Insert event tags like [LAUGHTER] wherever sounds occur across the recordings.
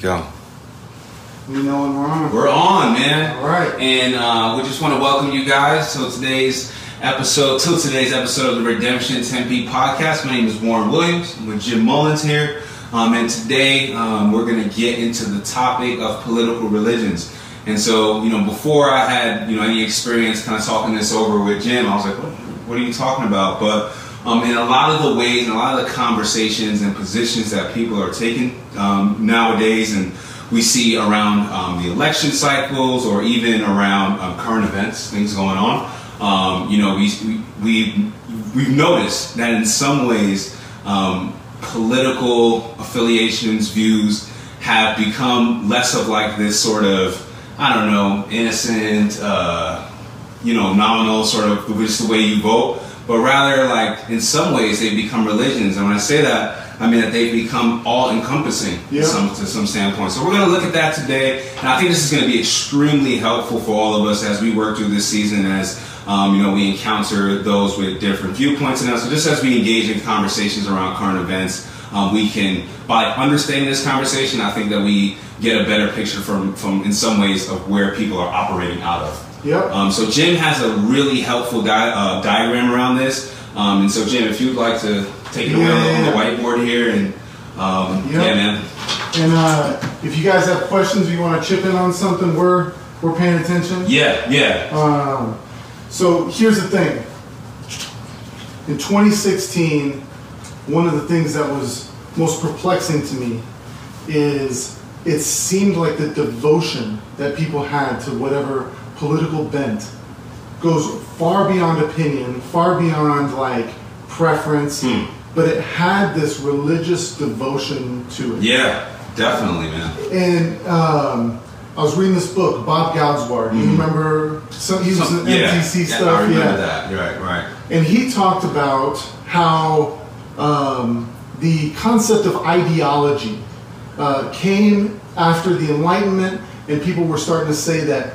go. You know when we're on. We're on, man. All right. And uh, we just want to welcome you guys to today's episode, to today's episode of the Redemption Tempe podcast. My name is Warren Williams. I'm with Jim Mullins here. Um, and today um, we're going to get into the topic of political religions. And so, you know, before I had, you know, any experience kind of talking this over with Jim, I was like, what, what are you talking about? But um, in a lot of the ways and a lot of the conversations and positions that people are taking um, nowadays and we see around um, the election cycles or even around um, current events, things going on. Um, you know, we, we, we've, noticed that in some ways, um, political affiliations, views have become less of like this sort of, I don't know, innocent, uh, you know, nominal sort of just the way you vote, but rather like in some ways they become religions. And when I say that, I mean that they've become all encompassing Yeah. to, some, to some standpoint. So we're going to look at that today, and I think this is going to be extremely helpful for all of us as we work through this season, as um, you know, we encounter those with different viewpoints in us. So just as we engage in conversations around current events, um, we can, by understanding this conversation, I think that we get a better picture from, from in some ways of where people are operating out of. Yep. Um, so Jim has a really helpful di- uh, diagram around this. Um, and so Jim, if you'd like to take it away on the- whiteboard here and um, Yep. yeah, man. And uh, if you guys have questions, or you want to chip in on something, we're we're paying attention. Yeah, yeah. Um, so here's the thing. In 2016, one of the things that was most perplexing to me is it seemed like the devotion that people had to whatever political bent goes far beyond opinion, far beyond like preference, Hmm. but it had this religious devotion to it. Yeah, definitely, man. And um, I was reading this book, Bob Goudzwaard. You remember? Some, he was Some- in MTC yeah, stuff. I remember yeah. that. You're right, right. And he talked about how um, the concept of ideology uh, came after the Enlightenment, and people were starting to say that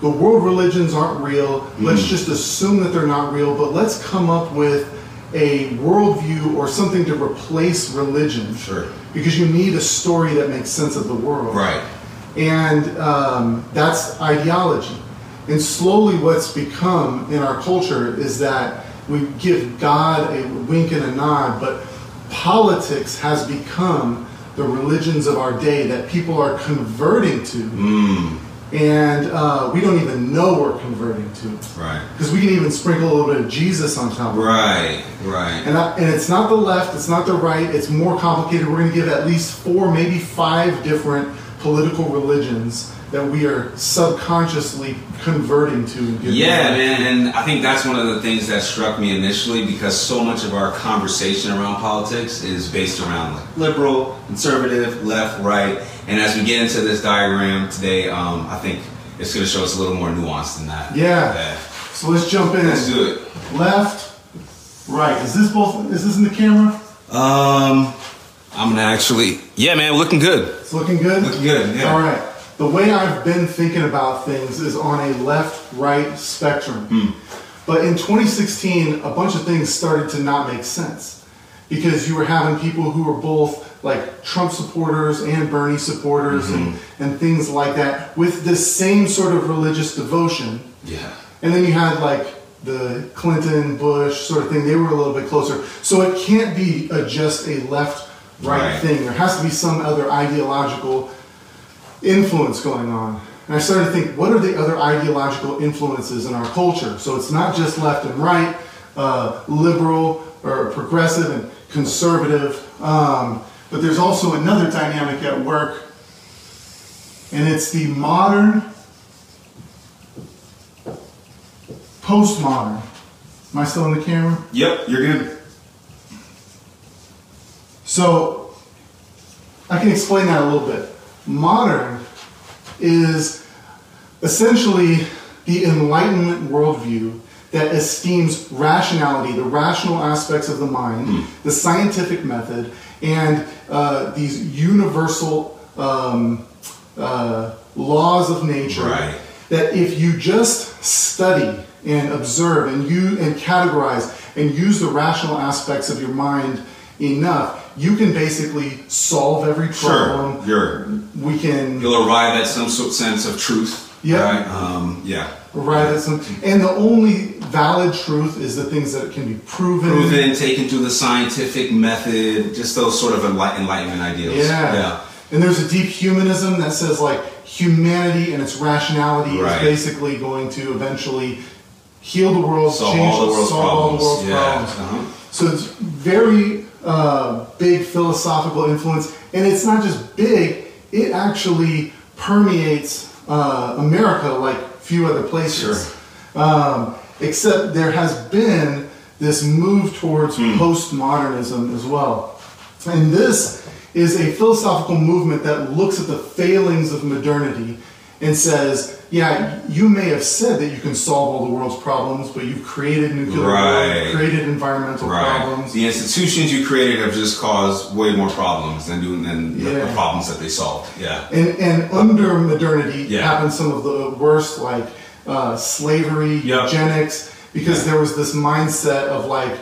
the world religions aren't real. Let's just assume that they're not real, but let's come up with a worldview or something to replace religion. Sure. Because you need a story that makes sense of the world. Right. And um, that's ideology. And slowly, what's become in our culture is that we give God a wink and a nod, but politics has become the religions of our day that people are converting to. Mm, And uh, we don't even know we're converting to. right. Because we can even sprinkle a little bit of Jesus on top of it. Right, right. And, I, and it's not the left, it's not the right, it's more complicated. We're going to give at least four, maybe five different political religions that we are subconsciously converting to. And giving Yeah, man, and I think that's one of the things that struck me initially because so much of our conversation around politics is based around like liberal, conservative, left, right, and as we get into this diagram today, um, I think it's going to show us a little more nuance than that. Yeah. So let's jump in. Let's do it. Left, right. Is this both? Is this in the camera? Um, I'm gonna actually, yeah, man, looking good. It's looking good. Looking good. Yeah. All right. The way I've been thinking about things is on a left-right spectrum. Hmm. But in 2016, a bunch of things started to not make sense because you were having people who were both like Trump supporters and Bernie supporters and, Mm-hmm. and things like that with this same sort of religious devotion. Yeah. And then you had like the Clinton, Bush sort of thing. They were a little bit closer. So it can't be a, just a left right Right. thing. There has to be some other ideological influence going on. And I started to think, what are the other ideological influences in our culture? So it's not just left and right, uh, liberal or progressive and conservative, um, but there's also another dynamic at work, and it's the modern postmodern. Am I still in the camera? Yep, you're good. So I can explain that a little bit. Modern is essentially the Enlightenment worldview that esteems rationality, the rational aspects of the mind, the scientific method, and uh, these universal um, uh, laws of nature. Right. That if you just study and observe and you and categorize and use the rational aspects of your mind enough, you can basically solve every Sure. problem. You're We can you'll arrive at some sort of sense of truth. Yeah. Right? Um, yeah. arrive at some, and the only valid truth is the things that can be proven. Proven, taken through the scientific method, just those sort of enlight- enlightenment ideals. Yeah. Yeah. And there's a deep humanism that says like humanity and its rationality Right. is basically going to eventually heal the world, Solve change all the world's solve all the problems. world's yeah. problems. Uh-huh. So it's very uh, big philosophical influence, and it's not just big; it actually permeates uh, America like few other places. Um, except there has been this move towards Hmm. postmodernism as well, and this is a philosophical movement that looks at the failings of modernity and says, "Yeah, you may have said that you can solve all the world's problems, but you've created nuclear war, Right. you've created environmental Right. problems." The institutions you created have just caused way more problems than doing than the- the problems that they solved. Yeah. And, and under modernity Yeah. happened some of the worst, like uh, slavery, Yep. eugenics, because there was this mindset of like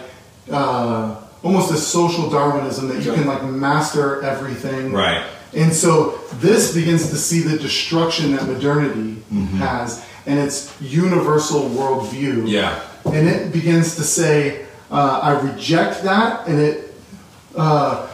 uh, almost a social Darwinism that you can like master everything. Right. And so this begins to see the destruction that modernity has and its universal worldview. Yeah. And it begins to say, uh, I reject that. And it, uh,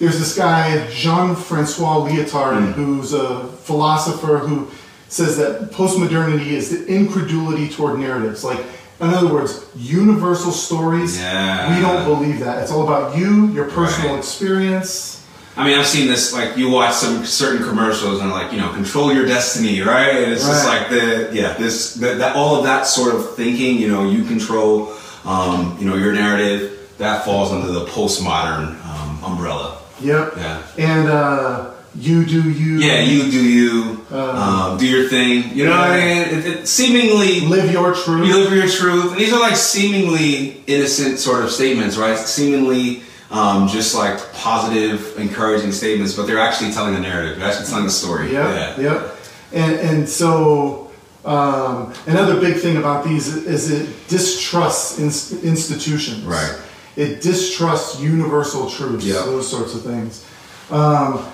there's this guy, Jean Francois Lyotard, who's a philosopher who says that postmodernity is the incredulity toward narratives. Like, in other words, universal stories. Yeah. We don't believe that. It's all about you, your personal Right. experience. I mean, I've seen this. Like, you watch some certain commercials and like, you know, control your destiny, right? And it's just like the yeah, this that, that all of that sort of thinking. You know, you control, um, you know, your narrative. That falls under the postmodern um, umbrella. Yep. Yeah. And uh, you do you. Yeah, you do you, um, do your thing. You know what I mean? It, it seemingly Live your truth. You live your truth. And these are like seemingly innocent sort of statements, right? Seemingly um, just like positive, encouraging statements, but they're actually telling a narrative. They're actually telling a story. Yep, yep. And and so um, another big thing about these is it distrusts ins- institutions. Right. It distrusts universal truths. Yep. Those sorts of things. Um,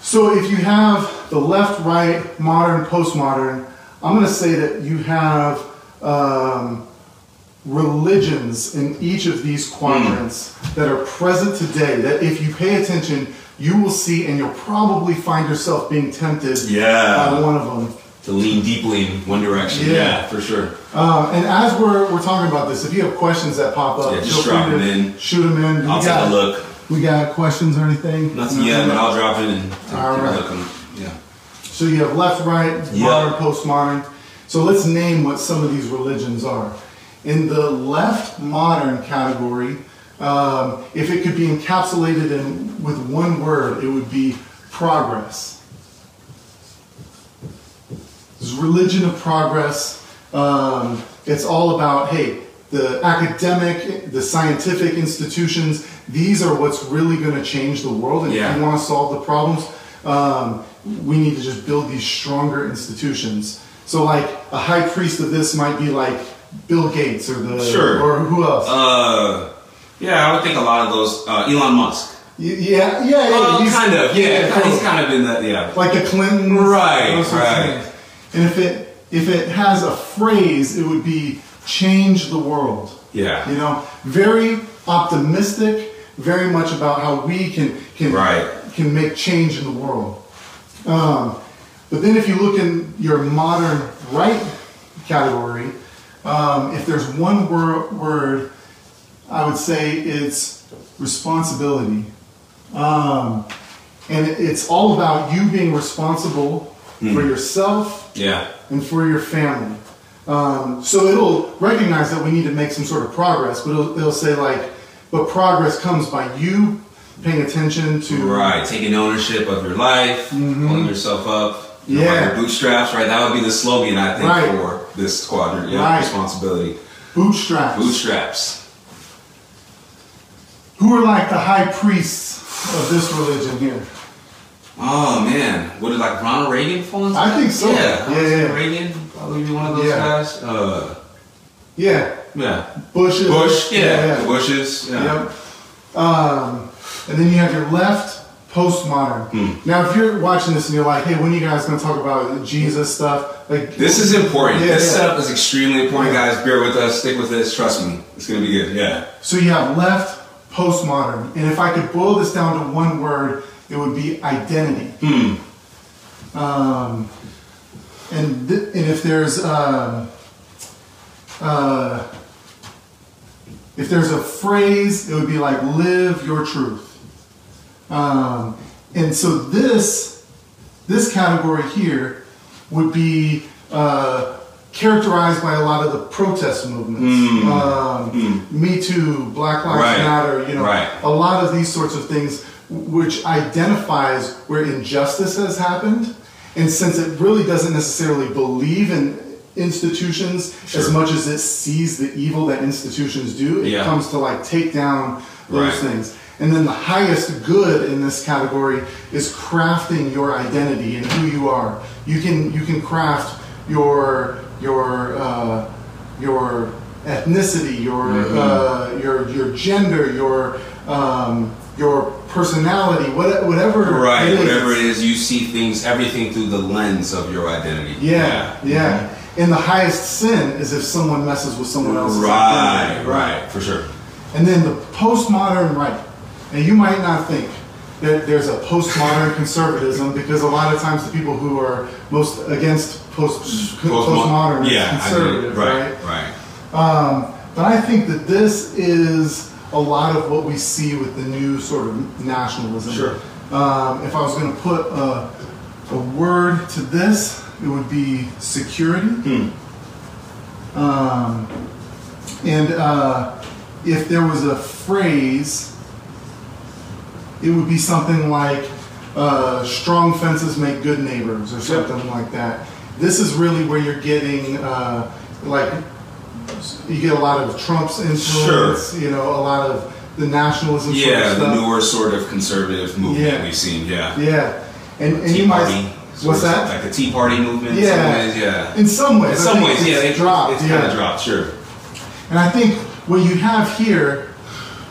so if you have the left, right, modern, postmodern, I'm going to say that you have um, religions in each of these quadrants that are present today. That if you pay attention, you will see, and you'll probably find yourself being tempted Yeah. by one of them. To lean deeply in one direction. Yeah. for sure. Um, and as we're, we're talking about this, if you have questions that pop up, Yeah, just drop to 'em in. shoot them in. I'll we take got, a look. We got questions or anything? Nothing yet, but I'll drop in and take All a look. and- Yeah. So you have left, right, Yeah. modern, postmodern. So let's name what some of these religions are. In the left modern category, um, if it could be encapsulated in with one word, it would be progress. This is religion of progress. Um, it's all about hey, the academic, the scientific institutions. These are what's really going to change the world. And Yeah. if you want to solve the problems, um, we need to just build these stronger institutions. So, like a high priest of this might be like Bill Gates or the Sure. or who else? Uh, yeah, I would think a lot of those. Uh, Elon Musk. Yeah, yeah, yeah. Well, he's- kind of. Yeah, kind he's kind of in that. Yeah. like the Clinton. Right, those right. And if it if it has a phrase, it would be change the world. Yeah. You know, very optimistic, very much about how we can can Right. can make change in the world. Um, but then if you look in your modern right category, um, if there's one wor- word, I would say it's responsibility. Um, and it's all about you being responsible for yourself Yeah. and for your family. Um, so it'll recognize that we need to make some sort of progress, but it'll, it'll say like, but progress comes by you paying attention to Right, taking ownership of your life, pulling yourself up. You know. Yeah. bootstraps, right? That would be the slogan, I think, Right. for this quadrant. Yeah, Right. responsibility. bootstraps. Bootstraps. Who are like the high priests of this religion here? Oh man, would it like Ronald Reagan fall into I think so. Yeah, Yeah, yeah. Reagan probably be one of those Yeah. guys. Uh, Yeah, yeah. Bush. is- Bush, yeah, yeah. Bushes, yeah. Yep. Um, and then you have your left postmodern. Hmm. Now, if you're watching this and you're like, "Hey, when are you guys going to talk about Jesus stuff?" Like This is important. Yeah, this yeah. setup is extremely important, Yeah. guys. Bear with us. Stick with this. Trust me. It's gonna be good. Yeah. So you have left postmodern, and if I could boil this down to one word, it would be identity. Um, and th- and if there's um, uh, if there's a phrase, it would be like "live your truth." Um, and so this this category here would be uh, characterized by a lot of the protest movements, um, Me Too, Black Lives Right. Matter. You know, Right. a lot of these sorts of things, which identifies where injustice has happened, and since it really doesn't necessarily believe in institutions as much as it sees the evil that institutions do, it Yeah. comes to like take down those Right. things. And then the highest good in this category is crafting your identity and who you are. You can you can craft your your uh, your ethnicity, your Mm-hmm. uh, your your gender, your um, your personality, what, whatever Right. it is. Whatever it is, you see things, everything through the lens of your identity. Yeah, yeah. And the highest sin is if someone messes with someone else's Right. identity. Right. For sure. And then the postmodern right. And you might not think that there's a postmodern conservatism because a lot of times the people who are most against post postmodern is Yeah. I conservative, right? Right. Right. Um, but I think that this is a lot of what we see with the new sort of nationalism. Sure. Um, if I was going to put a, a word to this, it would be security. Hmm. Um, and uh, if there was a phrase, it would be something like uh, strong fences make good neighbors or something like that. This is really where you're getting uh, like you get a lot of Trump's influence, sure. you know, a lot of the nationalism sort Yeah, of the newer sort of conservative movement Yeah. we've seen. Yeah. yeah. And, and Tea you might Party. sort what's that? Like the Tea Party movement. Yeah. In some ways, yeah. In some ways, In some ways, it's yeah. It, dropped. It's yeah. kind of dropped. Sure. And I think what you have here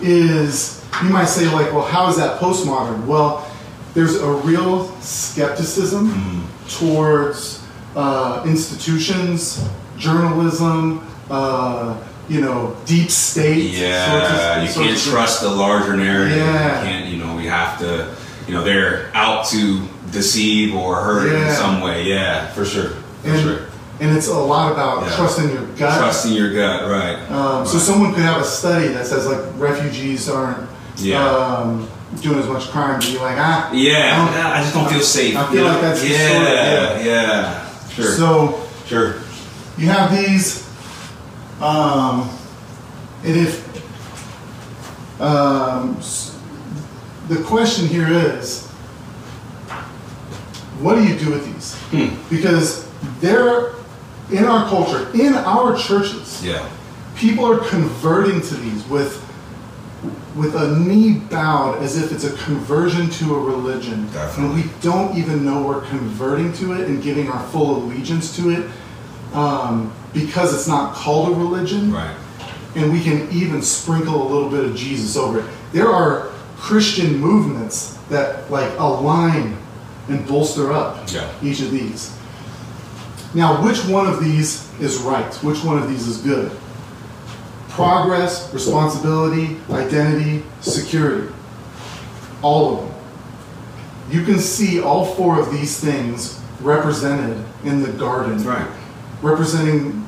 is you might say like, well, how is that postmodern? Well, there's a real skepticism Mm-hmm. towards uh, institutions, journalism, uh, you know, deep state. Yeah, sorts of- you can't trust the larger narrative. Yeah. You can't, you know, we have to, you know, they're out to deceive or hurt in some way. Yeah, for sure. For And, sure. and it's a lot about Yeah. trusting your gut. Trusting your gut, right. Um, So someone could have a study that says like refugees aren't Yeah. um, doing as much crime, but you're like, ah, Yeah, I don't- yeah, I just don't feel safe. I feel know? like that's yeah, distorted, yeah, Sure, So sure. you have these, um, and if um, the question here is, what do you do with these? Hmm. Because they're in our culture, in our churches. Yeah, people are converting to these with with a knee bowed as if it's a conversion to a religion Definitely. and we don't even know we're converting to it and giving our full allegiance to it um, because it's not called a religion right. and we can even sprinkle a little bit of jesus over it there are christian movements that like align and bolster up Yeah. each of these now which one of these is right which one of these is good progress responsibility identity security all of them you can see all four of these things represented in the garden Right. representing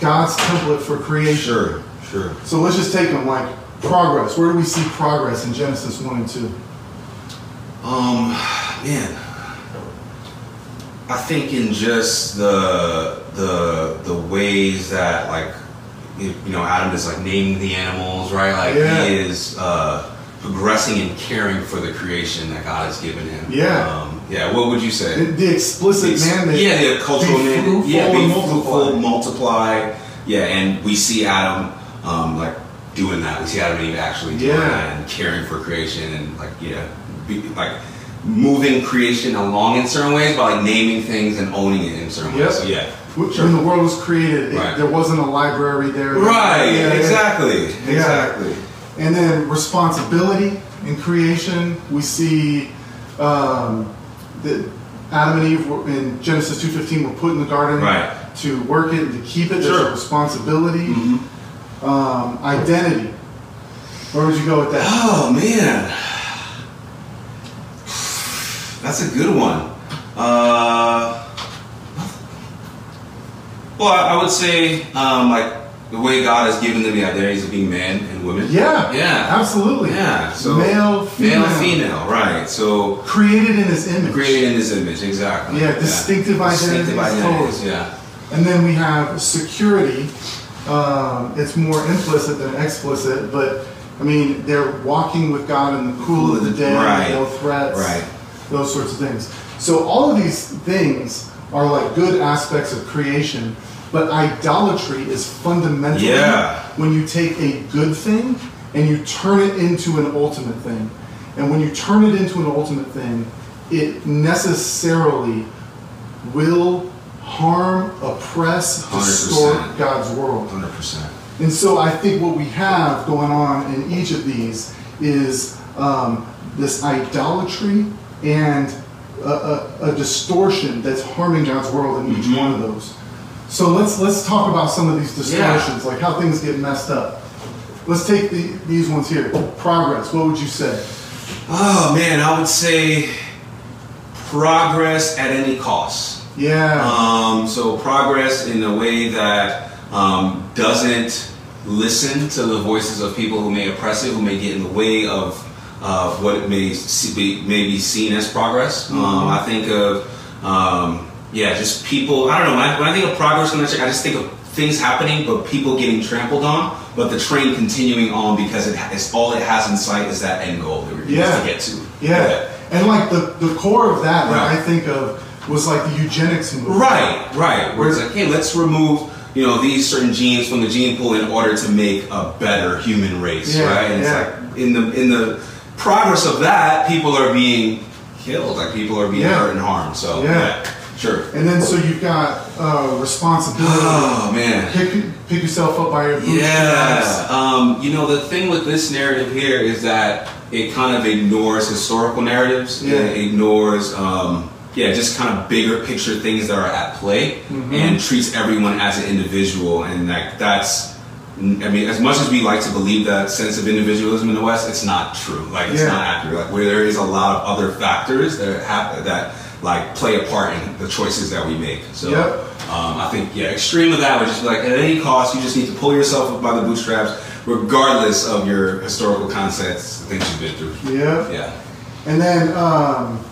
god's template for creation Sure, sure. so let's just take them like progress. Where do we see progress in Genesis 1 and 2? Um, man, I think in just the the the ways that like you know Adam is like naming the animals, right? Like Yeah. he is uh, progressing and caring for the creation that God has given him. Yeah. um, yeah. What would you say? The, the explicit It's- mandate. Yeah, the cultural be mandate. Yeah, be fruitful, multiply. multiply. Yeah, and we see Adam um, like doing that. We see Adam and Eve actually doing Yeah. that and caring for creation and like yeah, be, like moving creation along in certain ways by like naming things and owning it in certain Yep. ways. So yeah, When the world was created, it- Right. there wasn't a library there. right, Yeah, exactly, Yeah. exactly. And then responsibility. in creation, we see um, that Adam and Eve were, in Genesis 2.15 were put in the garden Right. to work it and to keep it. There's a responsibility. Mm-hmm. Um, identity. Where would you go with that? Oh man, that's a good one. Uh, well, I, I would say um, like the way God has given them the identities of being man and women. Yeah. Yeah. Absolutely. Yeah. So Male, female. male, female, right? So Created in his image. created in His image, exactly. Yeah, distinctive Distinctive identities, identities. Yeah. And then we have security. Um, it's more implicit than explicit, but I mean, they're walking with God in the cool of the day, Right. no threats, Right. those sorts of things. So all of these things are like good aspects of creation, but idolatry is fundamentally Yeah. when you take a good thing and you turn it into an ultimate thing. And when you turn it into an ultimate thing, it necessarily will harm, oppress, 100%. distort God's world. Hundred percent. And so I think what we have going on in each of these is um, this idolatry and a, a, a distortion that's harming God's world in each Mhm. one of those. So let's let's talk about some of these Yeah. distortions, like how things get messed up. Let's take the, these ones here. Progress. What would you say? Oh man, I would say progress at any cost. Yeah. Um, so progress in a way that um, doesn't listen to the voices of people who may oppress it, who may get in the way of uh, what it may see, be, may be seen as progress. Um, I think of um, yeah, just people. I don't know. When I, when I think of progress, I just think of things happening, but people getting trampled on, but the train continuing on because it has, all it has in sight is that end goal that we're Yeah. to get to. yeah. And like the, the core of that that Right. I think of was like the eugenics movement. Right, right. Where it's like, hey, let's remove you know these certain genes from the gene pool in order to make a better human race, Yeah, right? And yeah. it's like in the in the progress of that, people are being killed, like people are being Yeah. hurt and harmed. So Yeah. Sure. And then so you've got uh, responsibility. Oh man. pick, pick yourself up by your bootstraps. Yeah. Um, you know, the thing with this narrative here is that it kind of ignores historical narratives. Yeah. It ignores, um, yeah, just kind of bigger picture things that are at play Mm-hmm. and treats everyone as an individual. And like that's, I mean, as much as we like to believe that sense of individualism in the West, it's not true. Like it's Yeah. not accurate. Like where there is a lot of other factors that happen that like play a part in the choices that we make. So. Yep. Um, I think, yeah, extreme of that would just be like, at any cost, you just need to pull yourself up by the bootstraps, regardless of your historical concepts, the things you've been through. Yeah. Yeah. And then, um,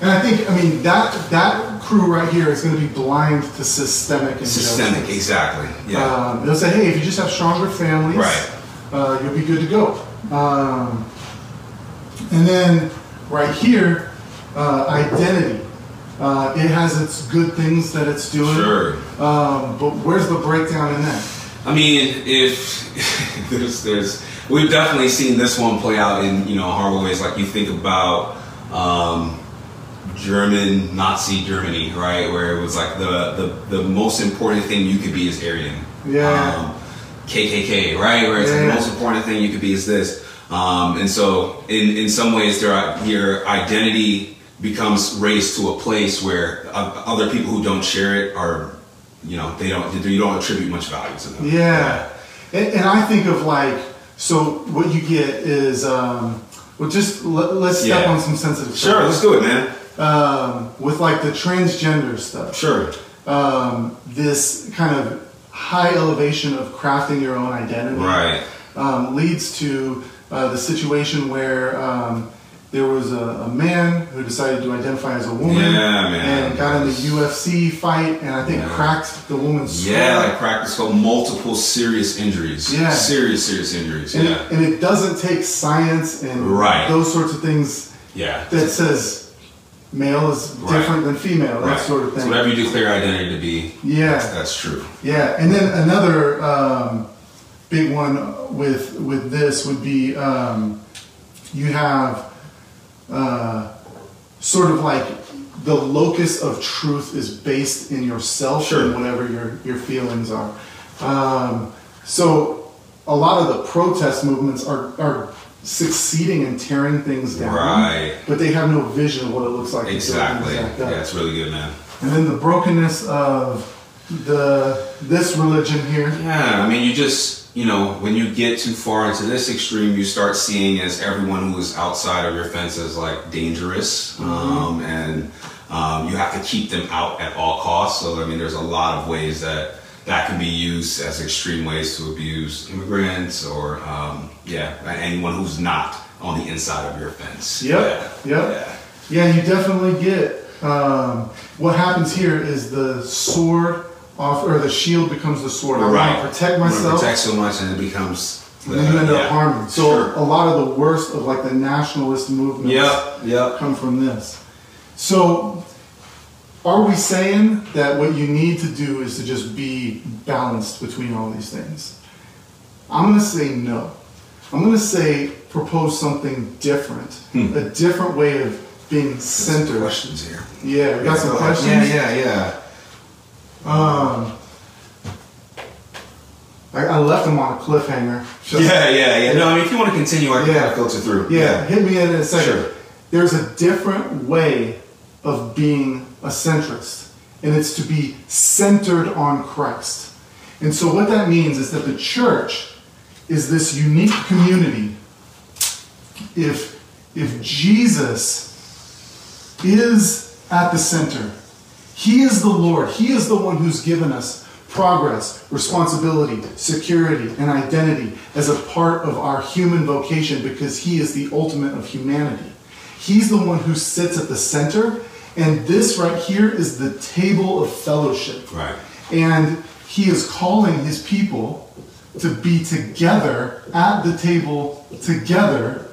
and I think, I mean, that that crew right here is going to be blind to systemic. Systemic, exactly. Yeah. Um, they'll say, hey, if you just have stronger families, Right. uh, you'll be good to go. Um, and then right here, uh, identity. Uh, it has its good things that it's doing. Sure. Um, but where's the breakdown in that? I mean, if [LAUGHS] there's, there's, we've definitely seen this one play out in, you know, horrible ways. Like you think about, um, German Nazi Germany, right? Where it was like the, the, the most important thing you could be is Aryan. Yeah. Um, KKK, right? Where it's like the most important thing you could be is this. Um, and so, in, in some ways, there are, your identity becomes raised to a place where other people who don't share it are, you know, they don't, you don't attribute much value to them. Yeah. And, and I think of like, so what you get is, um, well, just let, let's step Yeah. on some sensitive stuff. Sure, let's do it, man. Um, with like the transgender stuff. Sure. Um, this kind of high elevation of crafting your own identity. Right. Um, leads to uh, the situation where um, there was a, a man who decided to identify as a woman Yeah, and got in the UFC fight and I think Yeah. cracked the woman's Yeah, skull. like practice called multiple serious injuries. Yeah. Serious, serious injuries. And, Yeah. and it doesn't take science and Right. those sorts of things Yeah. that says male is Right. different than female, that Right. sort of So thing. whatever you declare identity to be, Yeah. that's true. Yeah, and then another um, big one with with this would be um, you have uh, sort of like the locus of truth is based in yourself Sure. and whatever your your feelings are. Um, so a lot of the protest movements are are succeeding in tearing things down, Right. but they have no vision of what it looks like. Exactly. Yeah, it's really good, man. And then the brokenness of the this religion here. Yeah, I mean, you just, you know, when you get too far into this extreme, you start seeing as everyone who is outside of your fence is like dangerous, um, and um, you have to keep them out at all costs. So, I mean, there's a lot of ways that that can be used as extreme ways to abuse immigrants or, um, yeah, anyone who's not on the inside of your fence. Yep, Yeah. yep. Yeah, you definitely get. Um, what happens here is the sword off, or the shield becomes the sword. I Right. want to protect myself. Protect so much, and it becomes. and then you end yeah. up harming. So Sure. a lot of the worst of like the nationalist movements Yep. Yep. come from this. So are we saying that what you need to do is to just be balanced between all these things? I'm going to say no. I'm going to say propose something different, Hmm. a different way of being Some centered. questions here. Yeah, we got some questions. Yeah, yeah, yeah. Um, I, I left them on a cliffhanger. Yeah, yeah, yeah. No, I mean, if you want to continue, I can Yeah. kind filter through. Yeah, hit me in a second. Sure. There's a different way of being a centrist, and it's to be centered on Christ. And so, what that means is that the church is this unique community. If, if Jesus is at the center, He is the Lord, He is the one who's given us progress, responsibility, security, and identity as a part of our human vocation because He is the ultimate of humanity. He's the one who sits at the center, and this right here is the table of fellowship. Right. And He is calling His people to be together at the table together,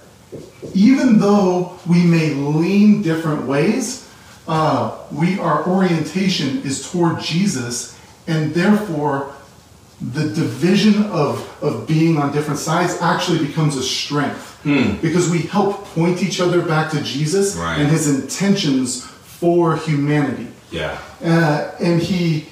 even though we may lean different ways. Uh, we our orientation is toward Jesus, and therefore the division of, of being on different sides actually becomes a strength because we help point each other back to Jesus Right. and his intentions for humanity. Yeah. Uh, and he,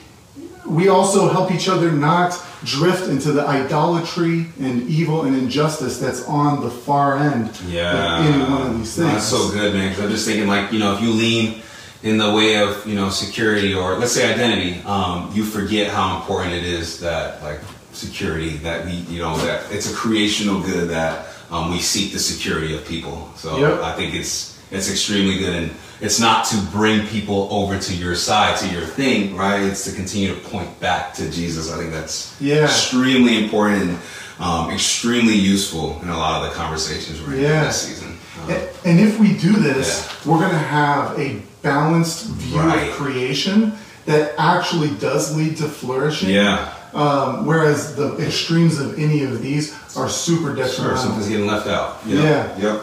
we also help each other not drift into the idolatry and evil and injustice that's on the far end Yeah. any one of these things. that's so good, man. Because I'm just thinking, like, you know, if you lean in the way of, you know, security or let's say identity, um, you forget how important it is that, like, security, that we, you know, that it's a creational good that um, we seek the security of people. So Yep. I think it's it's extremely good, and it's not to bring people over to your side, to your thing, right? It's to continue to point back to Jesus. I think that's Yeah. extremely important and um, extremely useful in a lot of the conversations we're in Yeah. this season. Um, And if we do this, we're going to have a balanced view Right. of creation that actually does lead to flourishing. Yeah. Um, whereas the extremes of any of these are super detrimental. Sure, something's getting left out. Yeah. Yep.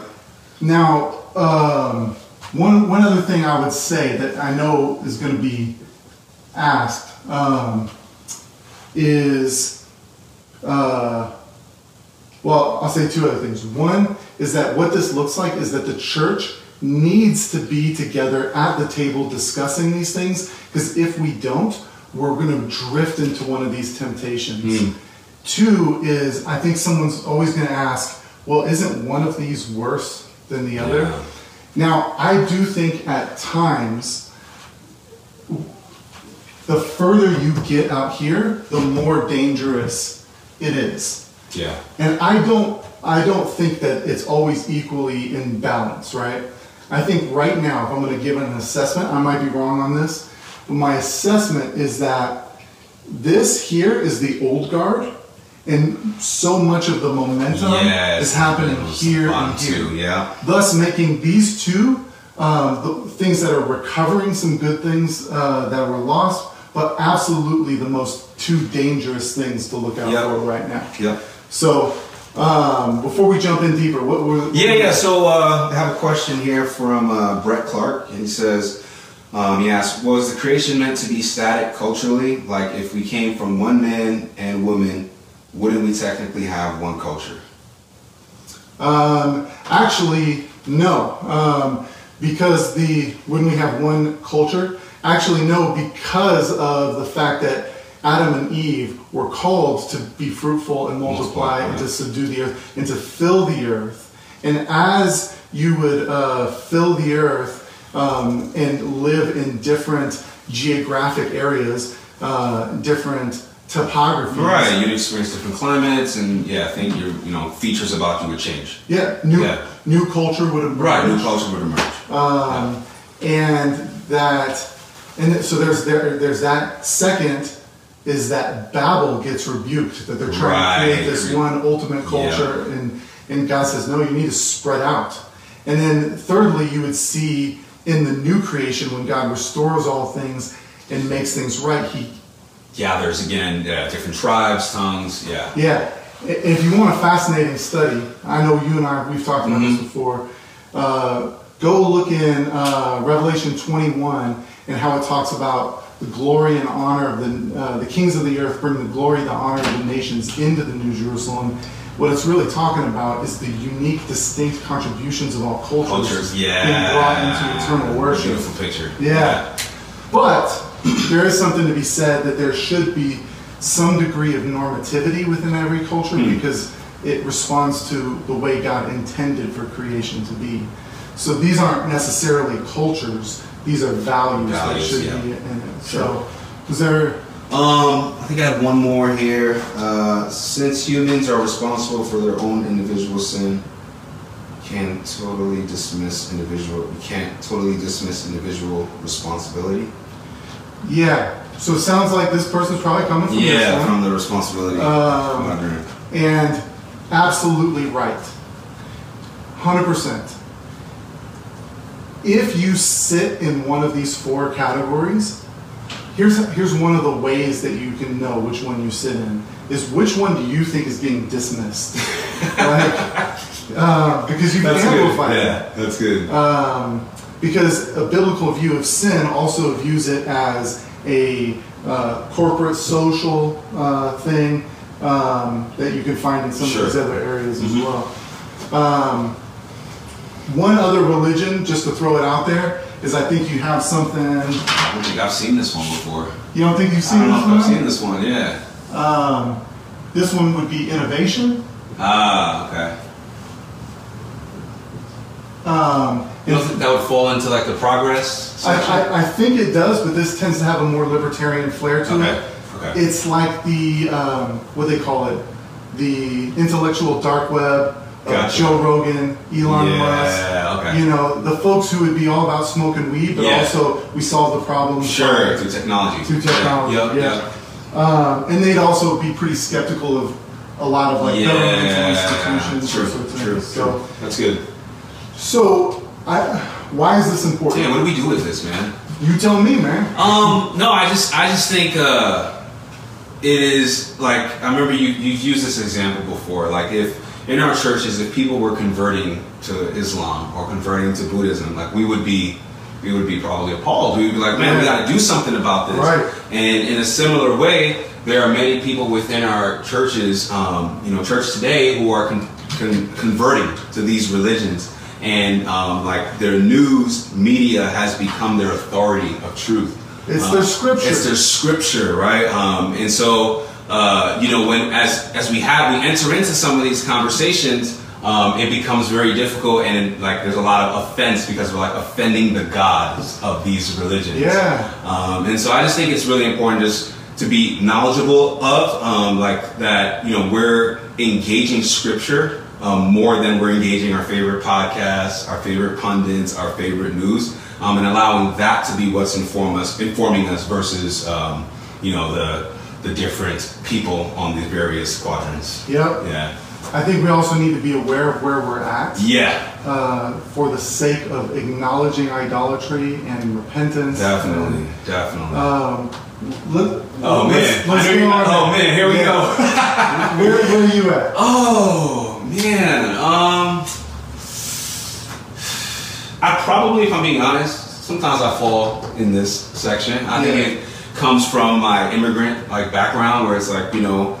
Now, um, one one other thing I would say that I know is going to be asked um, is, uh, well, I'll say two other things. One is that what this looks like is that the church needs to be together at the table discussing these things because if we don't, we're going to drift into one of these temptations. Hmm. Two is I think someone's always going to ask, well, isn't one of these worse than the other? Yeah. Now, I do think at times, the further you get out here, the more dangerous it is. Yeah. And I don't I don't think that it's always equally in balance, right? I think right now, if I'm going to give an assessment, I might be wrong on this, but my assessment is that this here is the old guard, and so much of the momentum Yes. is happening here and here two, Yeah. thus making these two um, the things that are recovering some good things uh, that were lost, but absolutely the most two dangerous things to look out Yep. for right now. Yep. So, um, before we jump in deeper, what were Yeah, yeah. So uh, I have a question here from uh, Brett Clark, and he says, um, he asks, was the creation meant to be static culturally? Like, if we came from one man and woman, wouldn't we technically have one culture? Um, actually, no, um, because the when we have one culture, actually no, because of the fact that Adam and Eve were called to be fruitful and multiply and to subdue the earth and to fill the earth, And as you would uh, fill the earth um, and live in different geographic areas, uh, different topography. Right, you'd experience different climates, and yeah, I think your you know features about you would change. Yeah, new Yeah. new culture would emerge. Right, new culture would emerge. Um, and that, and so there's there there's that. Second is that Babel gets rebuked that they're trying to create this one ultimate culture, and and God says no, you need to spread out. And then thirdly, you would see in the new creation when God restores all things and makes things right, He Gathers again, yeah, different tribes, tongues, yeah. Yeah, if you want a fascinating study, I know you and I we've talked about this before. Uh, go look in uh, Revelation 21 and how it talks about the glory and honor of the uh, the kings of the earth bring the glory, and the honor of the nations into the New Jerusalem. What it's really talking about is the unique, distinct contributions of all cultures, Cultures, yeah. being brought into eternal worship. Beautiful picture. Yeah. But [CLEARS THROAT] there is something to be said that there should be some degree of normativity within every culture Hmm. because it responds to the way God intended for creation to be. So these aren't necessarily cultures, these are values, that should yeah. be in it. So is there Um, I think I have one more here. Uh, since humans are responsible for their own individual sin, can totally dismiss individual. You can't totally dismiss individual responsibility. yeah. So it sounds like this person's probably coming from Yeah, from the responsibility. Um, and absolutely right. 100%. If you sit in one of these four categories, here's here's one of the ways that you can know which one you sit in is which one do you think is getting dismissed? [LAUGHS] like, uh, because you can amplify it. Yeah, that's good. Um, because a biblical view of sin also views it as a uh, corporate social uh, thing um, that you can find in some Sure. of these other areas as Mhm. well. Um, one other religion, just to throw it out there, is I think you have something. I don't think I've seen this one before. You don't think you've I seen don't know this if I've one? seen this one. Yeah. Um, this one would be innovation. Ah, okay. Um, You don't think that would fall into like the progress I, section? I, I think it does, but this tends to have a more libertarian flair to Okay, it. okay. It's like the um, what they call it, the intellectual dark web Gotcha. Joe Rogan, Elon Yeah, Musk. okay. You know, the folks who would be all about smoking weed, but Yeah. also we solve the problem. Sure, through technology. Through technology, Yep, yeah. yep. Um, and they'd also be pretty skeptical of a lot of like governmental Yeah, institutions. true, those sorts of true, true. So, That's good. so I, why is this important? Damn, what do we do with this, man? You tell me, man. Um, no, I just, I just think uh, it is like I remember you, you've used this example before. Like if in our churches, if people were converting to Islam or converting to Buddhism, like we would be, we would be probably appalled. We would be like, man, we got to do something about this. Right. And in a similar way, there are many people within our churches, um, you know, church today, who are con- con- converting to these religions, and um, like their news media has become their authority of truth. It's Um, their scripture. It's their scripture, right? Um, and so, uh, you know, when as as we have we enter into some of these conversations, um, it becomes very difficult, and like there's a lot of offense because we're like offending the gods of these religions. Yeah. Um, and so I just think it's really important just to be knowledgeable of, um, like that, you know, we're engaging scripture um, more than we're engaging our favorite podcasts, our favorite pundits, our favorite news, um, and allowing that to be what's inform us, informing us versus, um, you know, the the different people on these various quadrants. Yep. Yeah. I think we also need to be aware of where we're at Yeah. uh, for the sake of acknowledging idolatry and repentance. Definitely. Definitely. Um, let, oh man. let's, let's go you- oh man. Here we Yeah. go. [LAUGHS] Where, where are you at? [LAUGHS] Oh man, um, I probably, if I'm being honest, sometimes I fall in this section. I Yeah. think it comes from my immigrant like background, where it's like you know,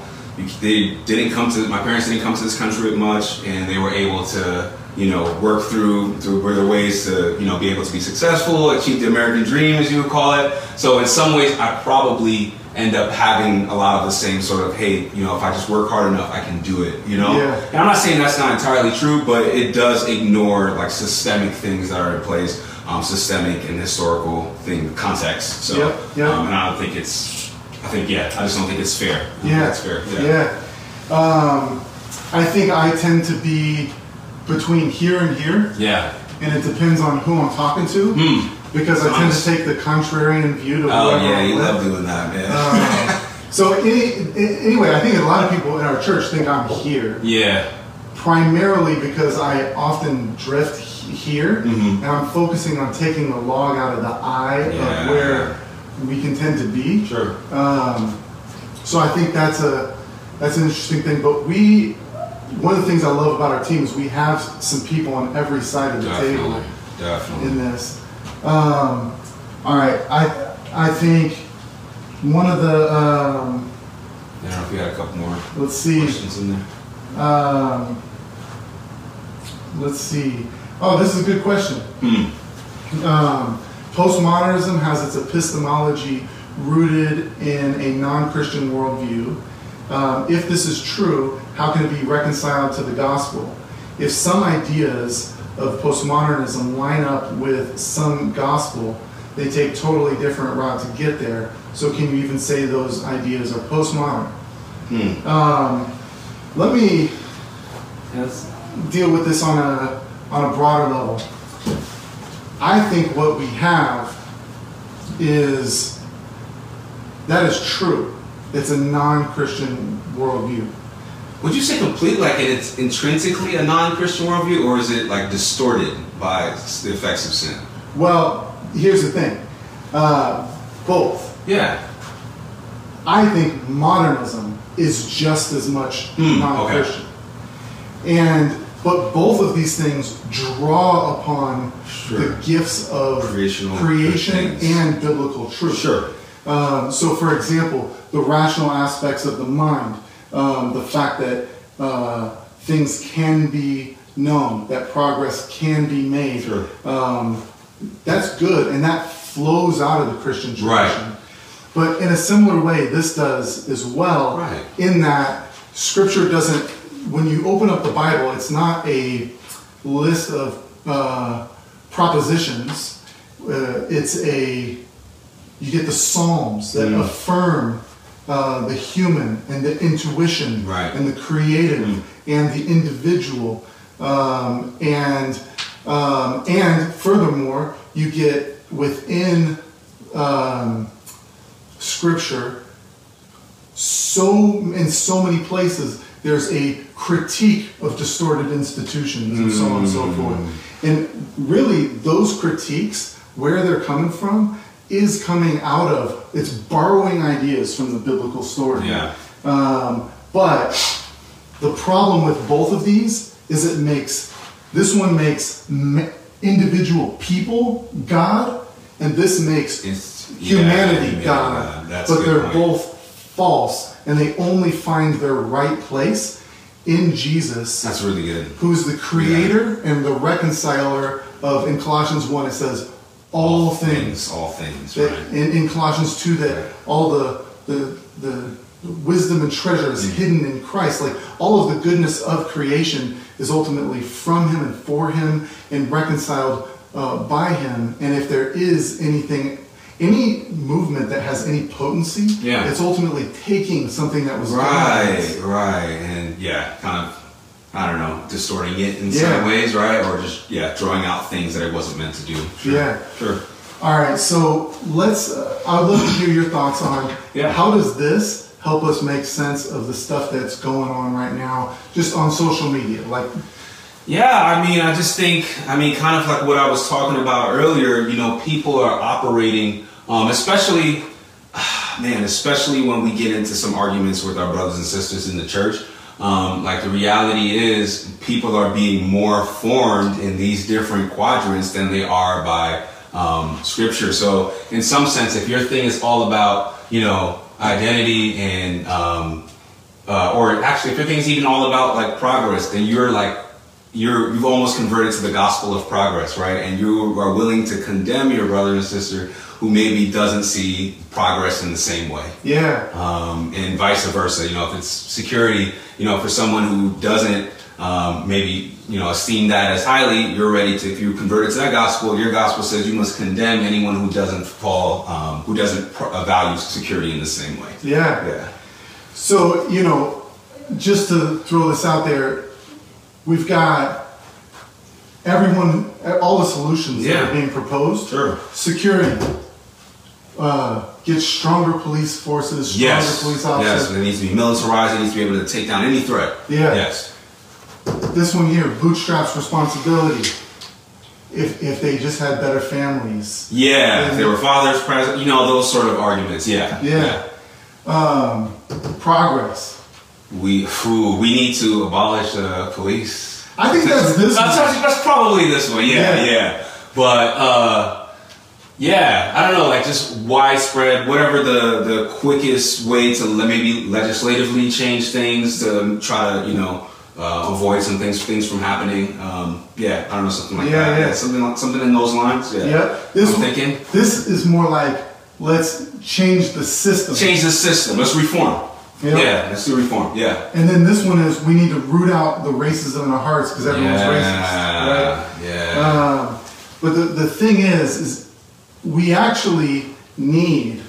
they didn't come to my parents didn't come to this country with much, and they were able to you know work through through their ways to you know be able to be successful, achieve the American dream, as you would call it. So in some ways, I probably end up having a lot of the same sort of, hey, you know, if I just work hard enough, I can do it, you know? Yeah. And I'm not saying that's not entirely true, but it does ignore like systemic things that are in place, um, systemic and historical thing context. So, yep. Um, and I don't think it's, I think, yeah, I just don't think it's fair. I don't think Yeah, It's fair. Yeah. Um, I think I tend to be between here and here, Yeah. and it depends on who I'm talking to. Hmm. Because I tend to take the contrarian view to Oh, yeah, you love doing that, man. Uh, so any, anyway, I think a lot of people in our church think I'm here, yeah. primarily because I often drift here, Mhm. and I'm focusing on taking the log out of the eye Yeah. of where we can tend to be. Sure. Um, so I think that's a that's an interesting thing. But we, one of the things I love about our team is we have some people on every side of the Definitely. table Definitely. in this. Um, all right, I I think one of the um, I don't know if we had a couple more let's see questions in there. um, let's see. Oh, this is a good question. Hmm. Um, postmodernism has its epistemology rooted in a non-Christian worldview. Um, if this is true, how can it be reconciled to the gospel? If some ideas of postmodernism line up with some gospel, they take totally different route to get there. So can you even say those ideas are postmodern? Hmm. Um, let me Yes. deal with this on a on a broader level. I think what we have is that is true. It's a non-Christian worldview. Would you say completely like it's intrinsically a non-Christian worldview, or is it like distorted by the effects of sin? Well, here's the thing. Uh, both. Yeah. I think modernism is just as much Hmm, non-Christian. And but both of these things draw upon Sure. the gifts of Creational creation and biblical truth. Sure. Um, so, for example, the rational aspects of the mind, um, the fact that uh, things can be known, that progress can be made, Sure. um, that's good, and that flows out of the Christian tradition. Right. But in a similar way, this does as well, Right. in that Scripture doesn't, when you open up the Bible, it's not a list of uh, propositions, uh, it's a you get the psalms that Mm. affirm uh, the human and the intuition Right. and the creative Mm. and the individual um, and um, and furthermore you get within um, scripture so in so many places there's a critique of distorted institutions and so on and so forth and really those critiques where they're coming from is coming out of it's borrowing ideas from the biblical story Yeah. um, but the problem with both of these is it makes this one makes ma- individual people god and this makes It's humanity yeah, God, yeah, but they're point. both false, and they only find their right place in Jesus, That's really good. who's the creator and the reconciler of. In Colossians one, it says all things. All things. That Right. in, in Colossians two, that all the the the wisdom and treasure is hidden in Christ. Like all of the goodness of creation is ultimately from Him and for Him and reconciled uh, by Him. And if there is anything, any movement that has any potency, Yeah. it's ultimately taking something that was Right. God's. Right. And yeah, kind of. I don't know, distorting it in Yeah. some ways, right? Or just yeah, drawing out things that it wasn't meant to do. Sure. Yeah. Sure. All right, so let's. Uh, I would love to hear your thoughts on Yeah. how does this help us make sense of the stuff that's going on right now, just on social media. Like, Yeah, I mean, I just think, I mean, kind of like what I was talking about earlier, you know, people are operating, um, especially, [SIGHS] man, especially when we get into some arguments with our brothers and sisters in the church. Um, like the reality is, people are being more formed in these different quadrants than they are by um, scripture. So, in some sense, if your thing is all about, you know, identity and, um, uh, or actually, if your thing is even all about like progress, then you're like you're you've almost converted to the gospel of progress, right? And you are willing to condemn your brother and sister who maybe doesn't see progress in the same way. Yeah. Um, and vice versa. You know, if it's security, you know, for someone who doesn't um, maybe you know esteem that as highly, you're ready to. If you converted to that gospel, your gospel says you must condemn anyone who doesn't fall, um, who doesn't pr- uh, value security in the same way. Yeah. Yeah. So, you know, just to throw this out there, we've got everyone, all the solutions that are being proposed. Sure. Security, uh, get stronger police forces, stronger Yes. police Yes. officers. It needs to be militarized. It needs to be able to take down any threat. Yeah. Yes. This one here, bootstraps responsibility. If, if they just had better families. Yeah. If they were fathers, present, you know, those sort of arguments. Yeah. Yeah. Um, progress. We ooh, we need to abolish the police. I think that's this [LAUGHS] That's, one. that's probably this one. Yeah, Yeah. yeah. But uh, yeah, I don't know, like just widespread, whatever the the quickest way to le- maybe legislatively change things to try to you know uh, avoid some things things from happening. Um, yeah, I don't know something like Yeah, that. yeah. yeah. something like something in those lines. Yeah, Yeah. This I'm thinking This is more like let's change the system. change the system. Let's reform. Yeah. Yeah, let's do reform. Yeah. And then this one is we need to root out the racism in our hearts because everyone's racist, right? Yeah. Um, but the, the thing is, is we actually need,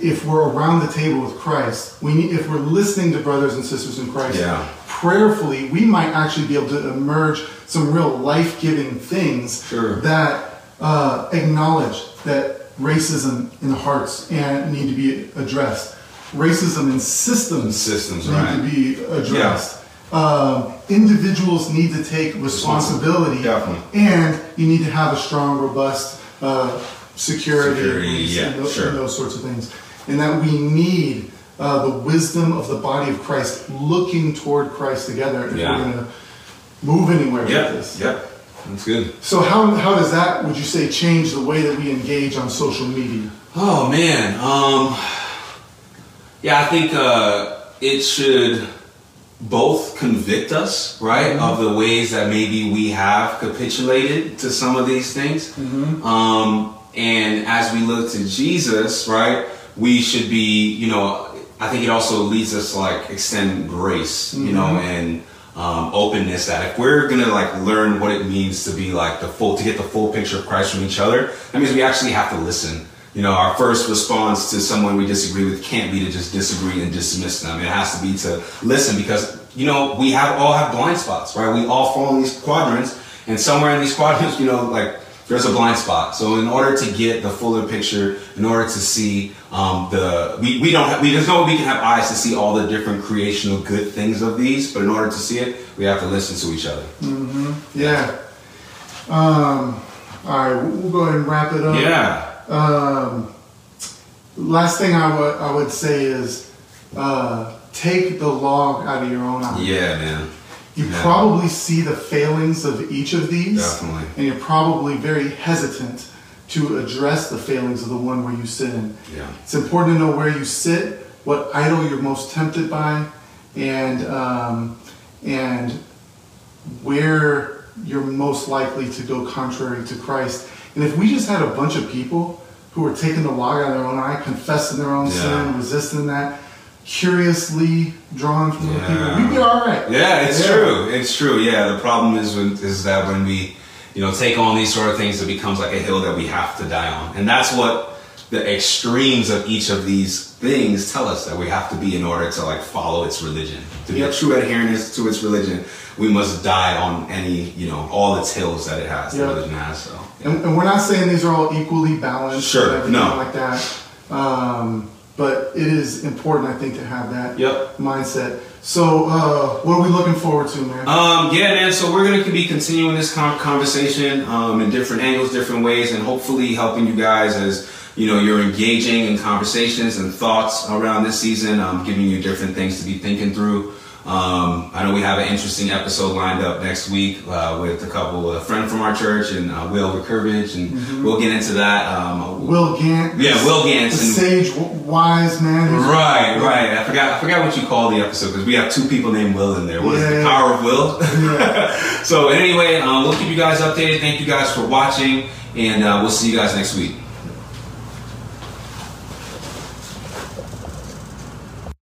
if we're around the table with Christ, we need, if we're listening to brothers and sisters in Christ, Yeah. prayerfully, we might actually be able to emerge some real life-giving things Sure. that uh, acknowledge that racism in the hearts and need to be addressed. Racism in systems, Systems, need right. to be addressed. Um, individuals need to take responsibility, Definitely. and you need to have a strong, robust uh, security, yeah, and, those, sure. and those sorts of things. And that we need uh, the wisdom of the body of Christ looking toward Christ together if Yeah. we're going to move anywhere Yep. with this. Yep. That's good. So how, how does that, would you say, change the way that we engage on social media? Oh man, um, yeah, I think uh, it should both convict us, right, of the ways that maybe we have capitulated to some of these things. Um, and as we look to Jesus, right, we should be, you know, I think it also leads us to like extend grace, you know, and um, openness that if we're gonna like learn what it means to be like the full to get the full picture of Christ from each other, that means we actually have to listen. You know, our first response to someone we disagree with can't be to just disagree and dismiss them. It has to be to listen because you know we have all have blind spots, right? We all fall in these quadrants, and somewhere in these quadrants, you know, like there's a blind spot. So in order to get the fuller picture, in order to see um, the we, we don't have, we there's no way we can have eyes to see all the different creational good things of these, but in order to see it, we have to listen to each other. Mm-hmm. Yeah. Um, all right, we'll go ahead and wrap it up. Yeah. Um, last thing I would I would say is uh, take the log out of your own eye. Yeah, man. You Yeah. probably see the failings of each of these, Definitely. and you're probably very hesitant to address the failings of the one where you sit in. Yeah. It's important to know where you sit, what idol you're most tempted by, and um, and where you're most likely to go contrary to Christ. And if we just had a bunch of people who were taking the log out of their own eye, confessing their own Yeah. sin, resisting that, curiously drawn from the Yeah. people, we'd be all right. Yeah, it's Yeah. true. It's true. Yeah, the problem is when, is that when we, you know, take on these sort of things, it becomes like a hill that we have to die on, and that's what the extremes of each of these things tell us that we have to be in order to like follow its religion. To be a true adherent to its religion, we must die on any, you know, all its hills that it has. The religion has. So. yeah. And, and we're not saying these are all equally balanced Sure, no. like that. Um, but it is important, I think, to have that Yep. mindset. So, uh, what are we looking forward to, man? Um, yeah, man. So we're gonna be continuing this conversation um, in different angles, different ways, and hopefully helping you guys as you know you're engaging in conversations and thoughts around this season, um, giving you different things to be thinking through. Um, I know we have an interesting episode lined up next week uh, with a couple, a friend from our church and uh, Will Rickervich, and we'll get into that. Um, Will Gant. Yeah, Will Gant. The sage, wise man. Right, right. I forgot. I forgot what you call the episode because we have two people named Will in there. What is it? The power of Will. Yeah. [LAUGHS] so anyway, um, we'll keep you guys updated. Thank you guys for watching, and uh, we'll see you guys next week.